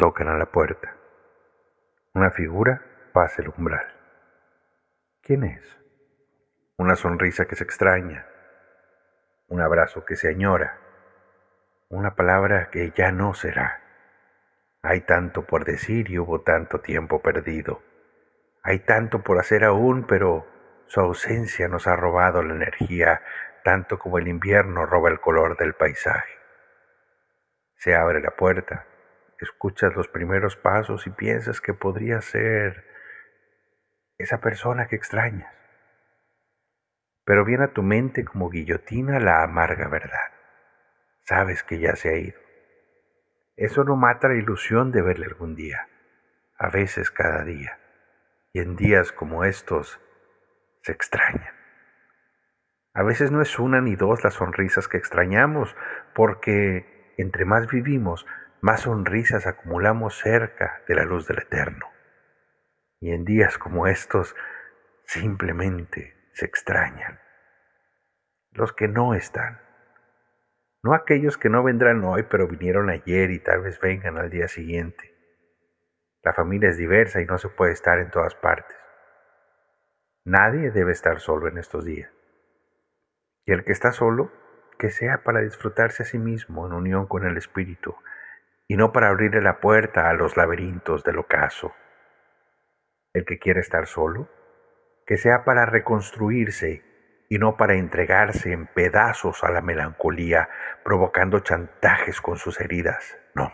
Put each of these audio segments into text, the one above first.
Tocan a la puerta. Una figura pasa el umbral. ¿Quién es? Una sonrisa que se extraña, un abrazo que se añora, una palabra que ya no será. Hay tanto por decir y hubo tanto tiempo perdido. Hay tanto por hacer aún, pero su ausencia nos ha robado la energía tanto como el invierno roba el color del paisaje. Se abre la puerta, escuchas los primeros pasos y piensas que podría ser esa persona que extrañas. Pero viene a tu mente como guillotina la amarga verdad. Sabes que ya se ha ido. Eso no mata la ilusión de verle algún día, a veces cada día. Y en días como estos se extrañan. A veces no es una ni dos las sonrisas que extrañamos, porque entre más vivimos, más sonrisas acumulamos cerca de la luz del Eterno. Y en días como estos, simplemente se extrañan. Los que no están. No aquellos que no vendrán hoy, pero vinieron ayer y tal vez vengan al día siguiente. La familia es diversa y no se puede estar en todas partes. Nadie debe estar solo en estos días. Y el que está solo, que sea para disfrutarse a sí mismo en unión con el Espíritu, y no para abrirle la puerta a los laberintos del ocaso. El que quiere estar solo, que sea para reconstruirse y no para entregarse en pedazos a la melancolía, provocando chantajes con sus heridas. No.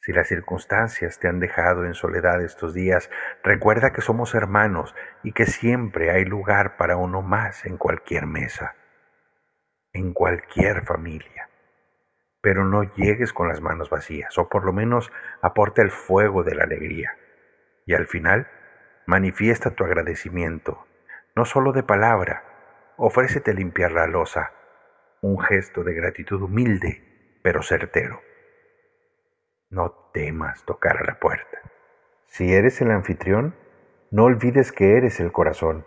Si las circunstancias te han dejado en soledad estos días, recuerda que somos hermanos y que siempre hay lugar para uno más en cualquier mesa, en cualquier familia pero no llegues con las manos vacías, o por lo menos aporta el fuego de la alegría. Y al final, manifiesta tu agradecimiento, no solo de palabra, ofrécete limpiar la losa, un gesto de gratitud humilde, pero certero. No temas tocar a la puerta. Si eres el anfitrión, no olvides que eres el corazón,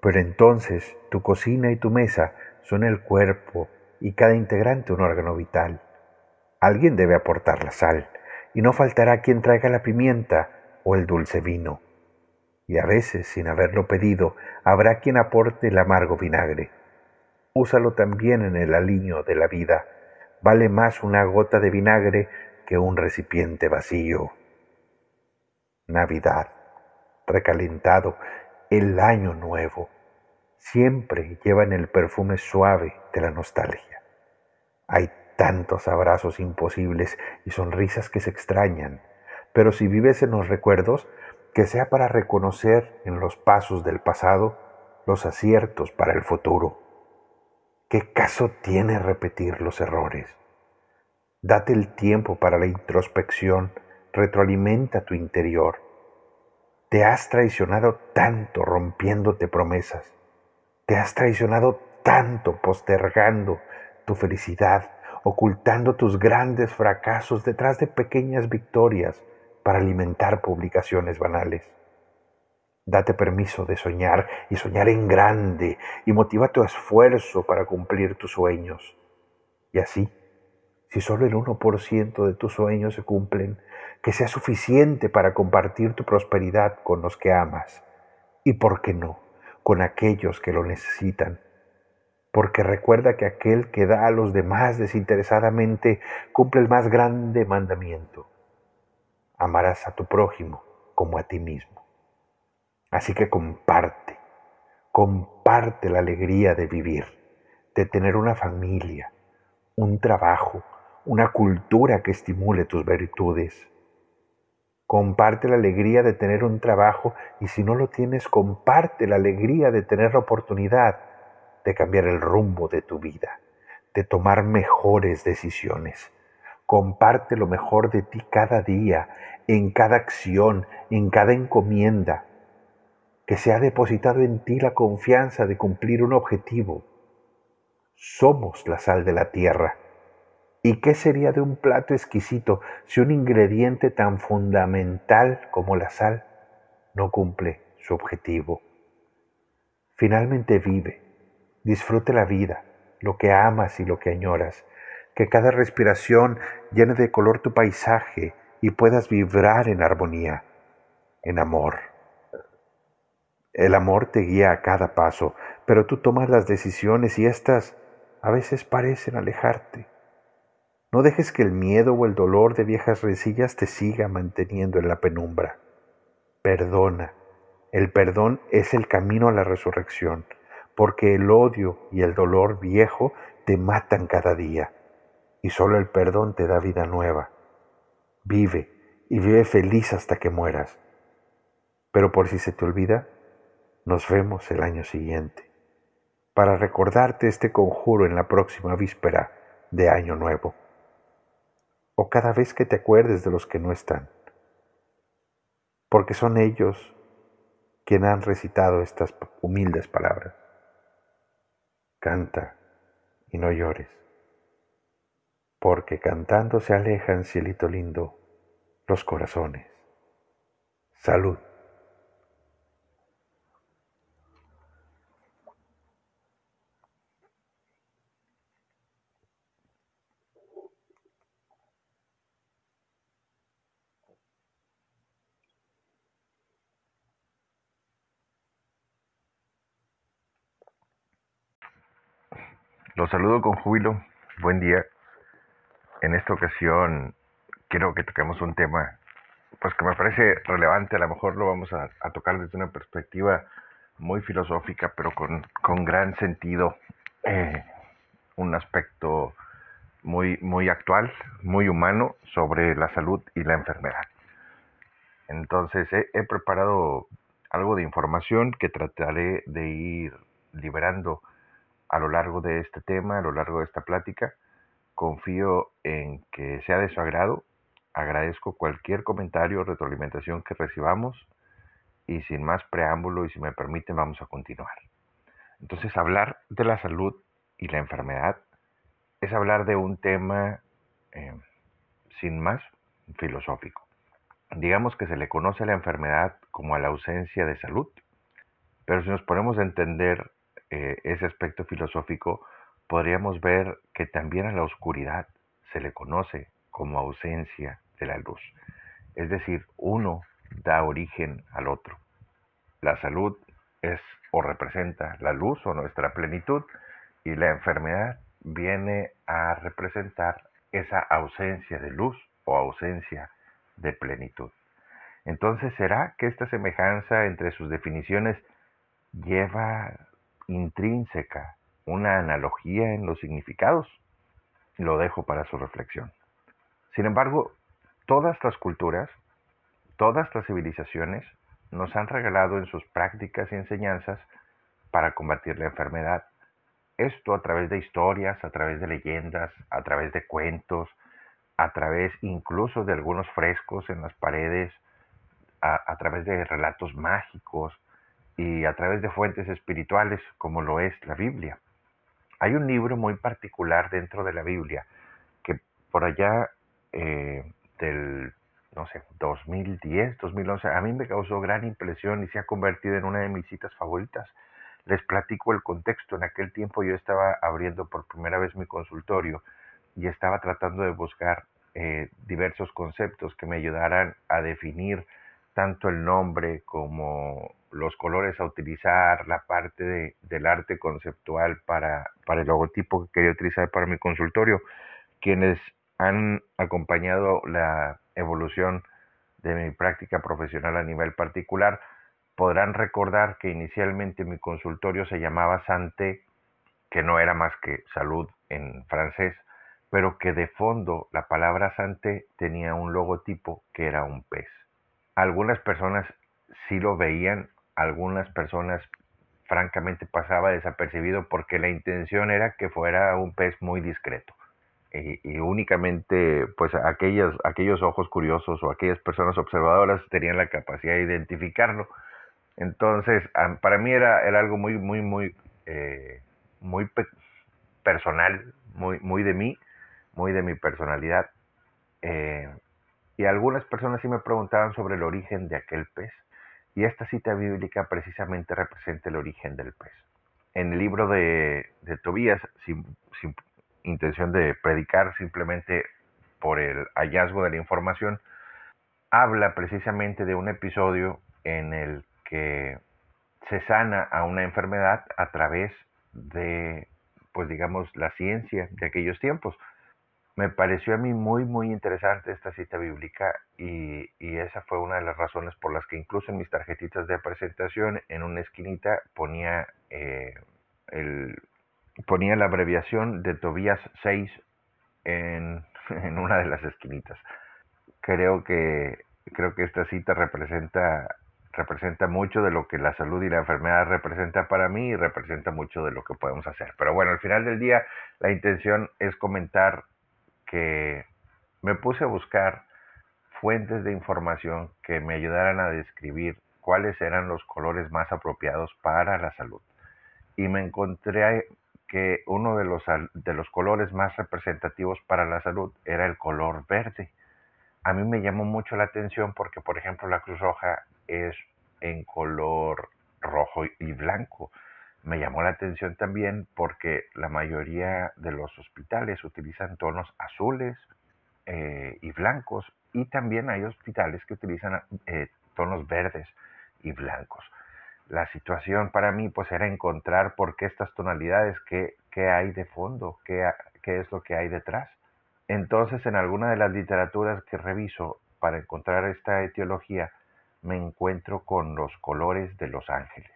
pero entonces tu cocina y tu mesa son el cuerpo y cada integrante un órgano vital. Alguien debe aportar la sal, y no faltará quien traiga la pimienta o el dulce vino. Y a veces, sin haberlo pedido, habrá quien aporte el amargo vinagre. Úsalo también en el aliño de la vida. Vale más una gota de vinagre que un recipiente vacío. Navidad, recalentado, el año nuevo, siempre llevan el perfume suave de la nostalgia. Hay tantos abrazos imposibles y sonrisas que se extrañan, pero si vives en los recuerdos, que sea para reconocer en los pasos del pasado los aciertos para el futuro. ¿Qué caso tiene repetir los errores? Date el tiempo para la introspección, retroalimenta tu interior. Te has traicionado tanto rompiéndote promesas. Te has traicionado tanto postergando tu felicidad ocultando tus grandes fracasos detrás de pequeñas victorias para alimentar publicaciones banales. Date permiso de soñar y soñar en grande y motiva tu esfuerzo para cumplir tus sueños. Y así, si solo el 1% de tus sueños se cumplen, que sea suficiente para compartir tu prosperidad con los que amas y, por qué no, con aquellos que lo necesitan porque recuerda que aquel que da a los demás desinteresadamente cumple el más grande mandamiento. Amarás a tu prójimo como a ti mismo. Así que comparte, comparte la alegría de vivir, de tener una familia, un trabajo, una cultura que estimule tus virtudes. Comparte la alegría de tener un trabajo y si no lo tienes, comparte la alegría de tener la oportunidad de cambiar el rumbo de tu vida, de tomar mejores decisiones. Comparte lo mejor de ti cada día, en cada acción, en cada encomienda. Que se ha depositado en ti la confianza de cumplir un objetivo. Somos la sal de la tierra. ¿Y qué sería de un plato exquisito si un ingrediente tan fundamental como la sal no cumple su objetivo? Finalmente vive, Disfrute la vida, lo que amas y lo que añoras. Que cada respiración llene de color tu paisaje y puedas vibrar en armonía, en amor. El amor te guía a cada paso, pero tú tomas las decisiones y éstas a veces parecen alejarte. No dejes que el miedo o el dolor de viejas rencillas te siga manteniendo en la penumbra. Perdona. El perdón es el camino a la resurrección, porque el odio y el dolor viejo te matan cada día, y solo el perdón te da vida nueva. Vive y vive feliz hasta que mueras. Pero por si se te olvida, nos vemos el año siguiente para recordarte este conjuro en la próxima víspera de Año Nuevo, o cada vez que te acuerdes de los que no están, porque son ellos quienes han recitado estas humildes palabras. Canta y no llores, porque cantando se alejan, cielito lindo, los corazones. Salud. Los saludo con júbilo. Buen día. En esta ocasión quiero que toquemos un tema pues que me parece relevante. A lo mejor lo vamos a, tocar desde una perspectiva muy filosófica, pero con, con gran sentido. Eh, un aspecto muy, muy actual, muy humano sobre la salud y la enfermedad. Entonces he preparado algo de información que trataré de ir liberando a lo largo de este tema, a lo largo de esta plática. Confío en que sea de su agrado. Agradezco cualquier comentario o retroalimentación que recibamos y sin más preámbulo y si me permiten vamos a continuar. Entonces hablar de la salud y la enfermedad es hablar de un tema eh, sin más filosófico. Digamos que se le conoce a la enfermedad como a la ausencia de salud, pero si nos ponemos a entender eh, ese aspecto filosófico, podríamos ver que también a la oscuridad se le conoce como ausencia de la luz. Es decir, uno da origen al otro. La salud es o representa la luz o nuestra plenitud y la enfermedad viene a representar esa ausencia de luz o ausencia de plenitud. Entonces, ¿será que esta semejanza entre sus definiciones lleva intrínseca, una analogía en los significados. Lo dejo para su reflexión. Sin embargo, todas las culturas, todas las civilizaciones nos han regalado en sus prácticas y enseñanzas para combatir la enfermedad. Esto a través de historias, a través de leyendas, a través de cuentos, a través incluso de algunos frescos en las paredes, a, través de relatos mágicos, y a través de fuentes espirituales como lo es la Biblia. Hay un libro muy particular dentro de la Biblia que por allá eh, del, no sé, 2010, 2011, a mí me causó gran impresión y se ha convertido en una de mis citas favoritas. Les platico el contexto. En aquel tiempo yo estaba abriendo por primera vez mi consultorio y estaba tratando de buscar eh, diversos conceptos que me ayudaran a definir tanto el nombre como los colores a utilizar, la parte del arte conceptual para, para el logotipo que quería utilizar para mi consultorio. Quienes han acompañado la evolución de mi práctica profesional a nivel particular podrán recordar que inicialmente mi consultorio se llamaba Santé, que no era más que salud en francés, pero que de fondo la palabra Santé tenía un logotipo que era un pez. Algunas personas sí lo veían, algunas personas francamente pasaba desapercibido porque la intención era que fuera un pez muy discreto. Y, únicamente pues aquellos, aquellos ojos curiosos o aquellas personas observadoras tenían la capacidad de identificarlo. Entonces, para mí era, era algo muy, muy, muy, eh, muy personal, muy, muy de mí, muy de mi personalidad. Eh, y algunas personas sí me preguntaban sobre el origen de aquel pez, y esta cita bíblica precisamente representa el origen del pez. En el libro de, Tobías, sin, intención de predicar, simplemente por el hallazgo de la información, habla precisamente de un episodio en el que se sana a una enfermedad a través de, pues digamos, la ciencia de aquellos tiempos. Me pareció a mí muy, muy interesante esta cita bíblica y, esa fue una de las razones por las que incluso en mis tarjetitas de presentación, en una esquinita, ponía, eh, el, ponía la abreviación de Tobías 6 en, en una de las esquinitas. Creo que, creo que esta cita representa representa mucho de lo que la salud y la enfermedad representa para mí y representa mucho de lo que podemos hacer. Pero bueno, al final del día la intención es comentar que me puse a buscar fuentes de información que me ayudaran a describir cuáles eran los colores más apropiados para la salud. Y me encontré que uno de los, de los colores más representativos para la salud era el color verde. A mí me llamó mucho la atención porque, por ejemplo, la Cruz Roja es en color rojo y blanco. Me llamó la atención también porque la mayoría de los hospitales utilizan tonos azules eh, y blancos y también hay hospitales que utilizan eh, tonos verdes y blancos. La situación para mí pues era encontrar por qué estas tonalidades, qué, qué hay de fondo, qué, qué es lo que hay detrás. Entonces en alguna de las literaturas que reviso para encontrar esta etiología, me encuentro con los colores de los ángeles.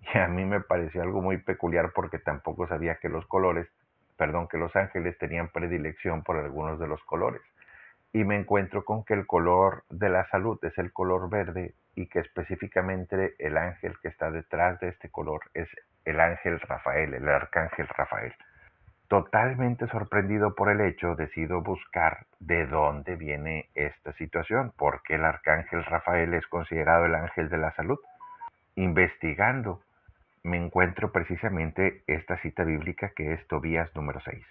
Y a mí me pareció algo muy peculiar porque tampoco sabía que los colores, perdón, que los ángeles tenían predilección por algunos de los colores. Y me encuentro con que el color de la salud es el color verde y que específicamente el ángel que está detrás de este color es el ángel Rafael, el arcángel Rafael. Totalmente sorprendido por el hecho, decido buscar de dónde viene esta situación, porque el arcángel Rafael es considerado el ángel de la salud. Investigando, me encuentro precisamente esta cita bíblica que es Tobías número 6.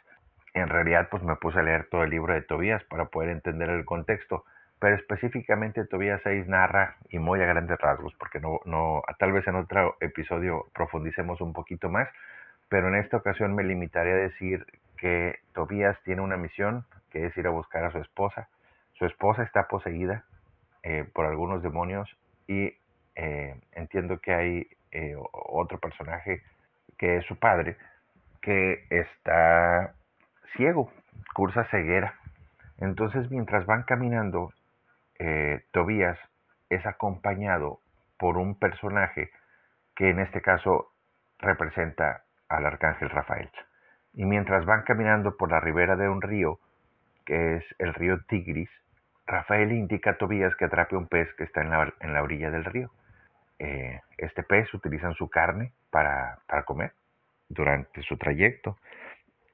En realidad, pues me puse a leer todo el libro de Tobías para poder entender el contexto, pero específicamente Tobías 6 narra, y muy a grandes rasgos, porque no, no, tal vez en otro episodio profundicemos un poquito más, pero en esta ocasión me limitaré a decir que Tobías tiene una misión, que es ir a buscar a su esposa. Su esposa está poseída eh, por algunos demonios y eh, entiendo que hay eh, otro personaje que es su padre, que está ciego, cursa ceguera. Entonces mientras van caminando, Tobías es acompañado por un personaje que en este caso representa al arcángel Rafael. Y mientras van caminando por la ribera de un río, que es el río Tigris, Rafael indica a Tobías que atrape un pez que está en la, orilla del río. Eh, este pez utilizan su carne para, comer durante su trayecto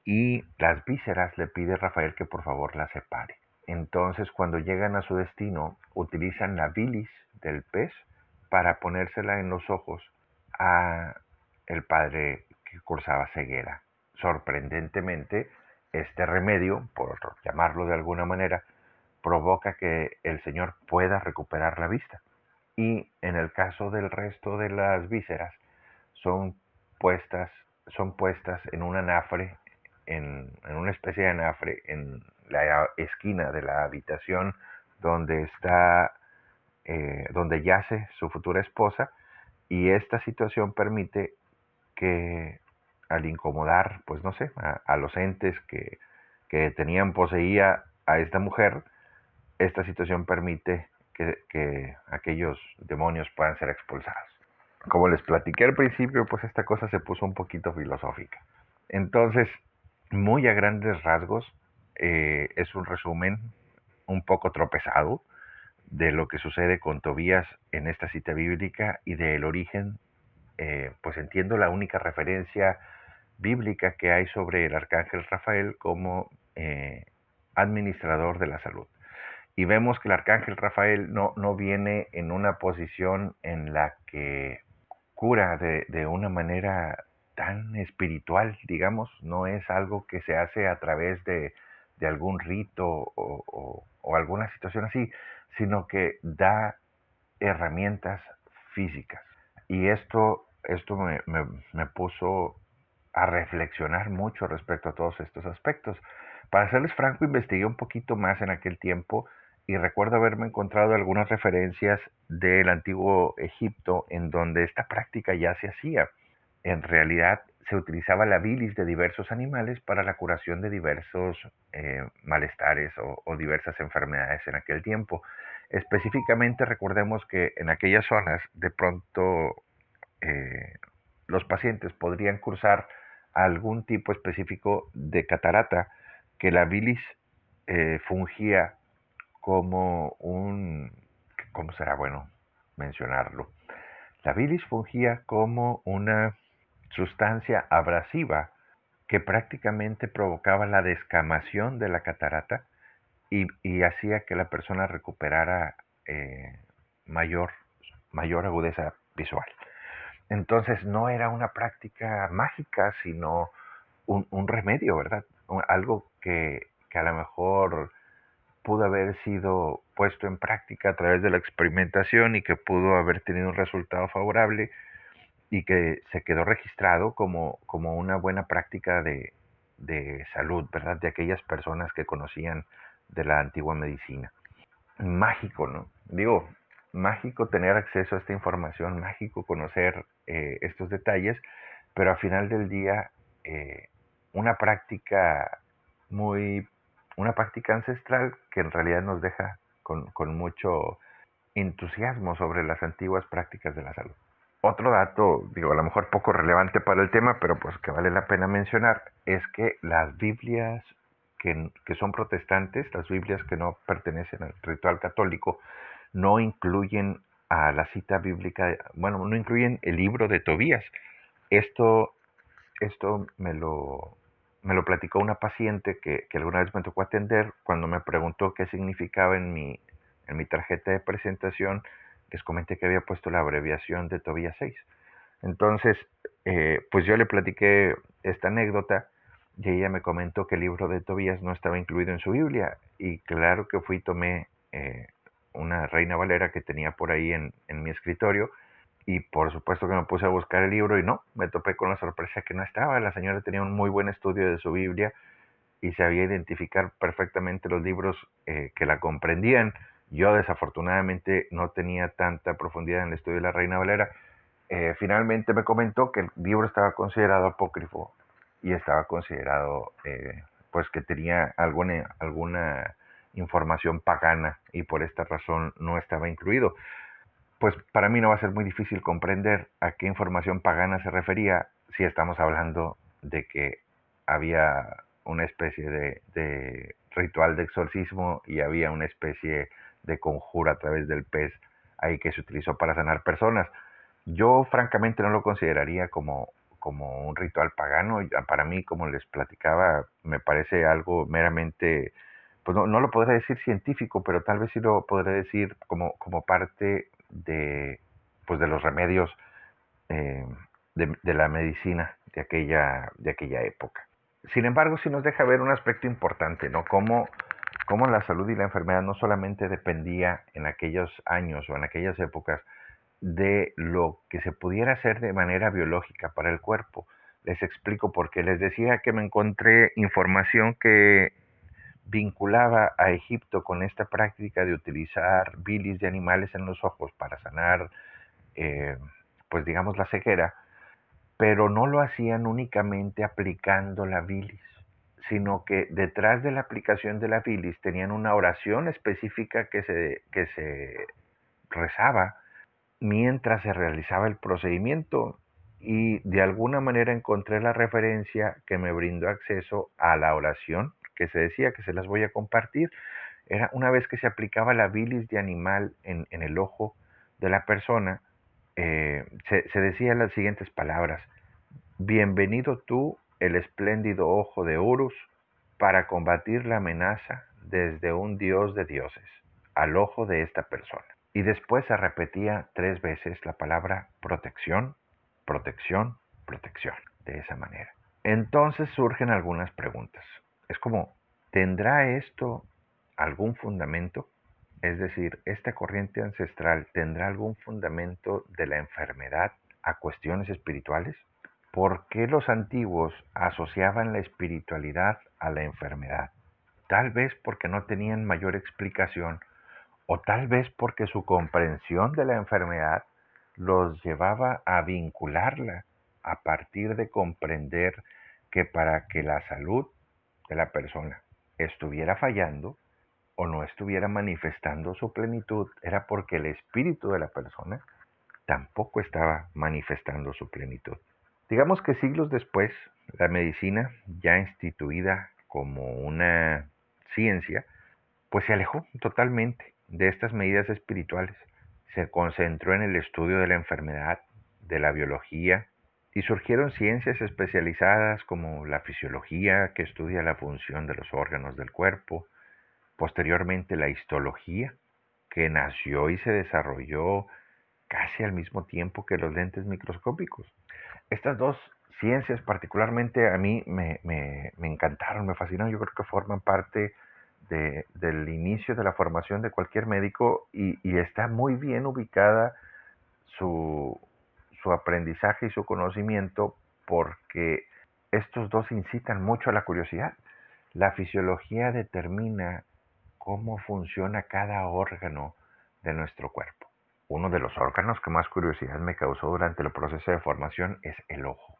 y las vísceras le pide Rafael que por favor la separe. Entonces cuando llegan a su destino utilizan la bilis del pez para ponérsela en los ojos a el padre cursaba ceguera. Sorprendentemente, este remedio, por llamarlo de alguna manera, provoca que el Señor pueda recuperar la vista. Y en el caso del resto de las vísceras, son puestas, son puestas en un anafre, en, una especie de anafre, en la esquina de la habitación donde está, eh, donde yace su futura esposa, y esta situación permite que al incomodar, pues no sé, a, los entes que, que, tenían poseía a esta mujer, esta situación permite que, que, aquellos demonios puedan ser expulsados. Como les platiqué al principio, pues esta cosa se puso un poquito filosófica. Entonces, muy a grandes rasgos, eh, es un resumen un poco tropezado de lo que sucede con Tobías en esta cita bíblica y del origen eh, pues entiendo la única referencia bíblica que hay sobre el arcángel Rafael como eh, administrador de la salud. Y vemos que el arcángel Rafael no, no viene en una posición en la que cura de, una manera tan espiritual, digamos, no es algo que se hace a través de, algún rito o, o, alguna situación así, sino que da herramientas físicas. Y esto esto me, me, puso a reflexionar mucho respecto a todos estos aspectos. Para serles franco, investigué un poquito más en aquel tiempo y recuerdo haberme encontrado algunas referencias del antiguo Egipto en donde esta práctica ya se hacía. En realidad se utilizaba la bilis de diversos animales para la curación de diversos eh, malestares o, diversas enfermedades en aquel tiempo. Específicamente recordemos que en aquellas zonas de pronto eh, los pacientes podrían cursar algún tipo específico de catarata que la bilis eh, fungía como un, ¿cómo será bueno mencionarlo? La bilis fungía como una sustancia abrasiva que prácticamente provocaba la descamación de la catarata y, hacía que la persona recuperara eh, mayor, mayor agudeza visual. Entonces no era una práctica mágica, sino un, remedio, ¿verdad? Algo que, que, a lo mejor pudo haber sido puesto en práctica a través de la experimentación y que pudo haber tenido un resultado favorable y que se quedó registrado como, como una buena práctica de, de salud, ¿verdad? De aquellas personas que conocían de la antigua medicina. Mágico, ¿no? Digo, mágico tener acceso a esta información, mágico conocer eh, estos detalles, pero al final del día eh, una práctica muy, una práctica ancestral que en realidad nos deja con, mucho entusiasmo sobre las antiguas prácticas de la salud. Otro dato, digo, a lo mejor poco relevante para el tema, pero pues que vale la pena mencionar, es que las Biblias que, que son protestantes, las Biblias que no pertenecen al ritual católico, no incluyen a la cita bíblica, bueno, no incluyen el libro de Tobías. Esto, esto me lo, me lo platicó una paciente que, que, alguna vez me tocó atender cuando me preguntó qué significaba en mi, en mi tarjeta de presentación les comenté que había puesto la abreviación de Tobías 6. Entonces, eh, pues yo le platiqué esta anécdota y ella me comentó que el libro de Tobías no estaba incluido en su Biblia. Y claro que fui y tomé eh, una Reina Valera que tenía por ahí en, en, mi escritorio y por supuesto que me puse a buscar el libro y no, me topé con la sorpresa que no estaba. La señora tenía un muy buen estudio de su Biblia y sabía identificar perfectamente los libros eh, que la comprendían yo desafortunadamente no tenía tanta profundidad en el estudio de la Reina Valera. Eh, finalmente me comentó que el libro estaba considerado apócrifo y estaba considerado eh, pues que tenía alguna, alguna información pagana y por esta razón no estaba incluido. Pues para mí no va a ser muy difícil comprender a qué información pagana se refería si estamos hablando de que había una especie de, de ritual de exorcismo y había una especie de conjura a través del pez ahí que se utilizó para sanar personas. Yo francamente no lo consideraría como, como un ritual pagano. Para mí, como les platicaba, me parece algo meramente, pues no, lo podré decir científico, pero tal vez sí lo podré decir como, como parte de, pues de los remedios eh, de, de, la medicina de aquella, de aquella época. Sin embargo, sí nos deja ver un aspecto importante, ¿no? Cómo cómo la salud y la enfermedad no solamente dependía en aquellos años o en aquellas épocas de lo que se pudiera hacer de manera biológica para el cuerpo. Les explico por qué. Les decía que me encontré información que vinculaba a Egipto con esta práctica de utilizar bilis de animales en los ojos para sanar, eh, pues digamos, la ceguera, pero no lo hacían únicamente aplicando la bilis sino que detrás de la aplicación de la bilis tenían una oración específica que se, que se rezaba mientras se realizaba el procedimiento y de alguna manera encontré la referencia que me brindó acceso a la oración que se decía que se las voy a compartir. Era una vez que se aplicaba la bilis de animal en, el ojo de la persona, eh, se, se decían las siguientes palabras. Bienvenido tú el espléndido ojo de Horus para combatir la amenaza desde un dios de dioses al ojo de esta persona. Y después se repetía tres veces la palabra protección, protección, protección, de esa manera. Entonces surgen algunas preguntas. Es como, ¿tendrá esto algún fundamento? Es decir, ¿esta corriente ancestral tendrá algún fundamento de la enfermedad a cuestiones espirituales? ¿Por qué los antiguos asociaban la espiritualidad a la enfermedad? Tal vez porque no tenían mayor explicación o tal vez porque su comprensión de la enfermedad los llevaba a vincularla a partir de comprender que para que la salud de la persona estuviera fallando o no estuviera manifestando su plenitud, era porque el espíritu de la persona tampoco estaba manifestando su plenitud. Digamos que siglos después, la medicina, ya instituida como una ciencia, pues se alejó totalmente de estas medidas espirituales. Se concentró en el estudio de la enfermedad, de la biología, y surgieron ciencias especializadas como la fisiología, que estudia la función de los órganos del cuerpo, posteriormente la histología, que nació y se desarrolló casi al mismo tiempo que los lentes microscópicos. Estas dos ciencias particularmente a mí me, encantaron, me fascinaron, yo creo que forman parte del inicio de la formación de cualquier médico y, está muy bien ubicada su, su aprendizaje y su conocimiento porque estos dos incitan mucho a la curiosidad. La fisiología determina cómo funciona cada órgano de nuestro cuerpo. Uno de los órganos que más curiosidad me causó durante el proceso de formación es el ojo.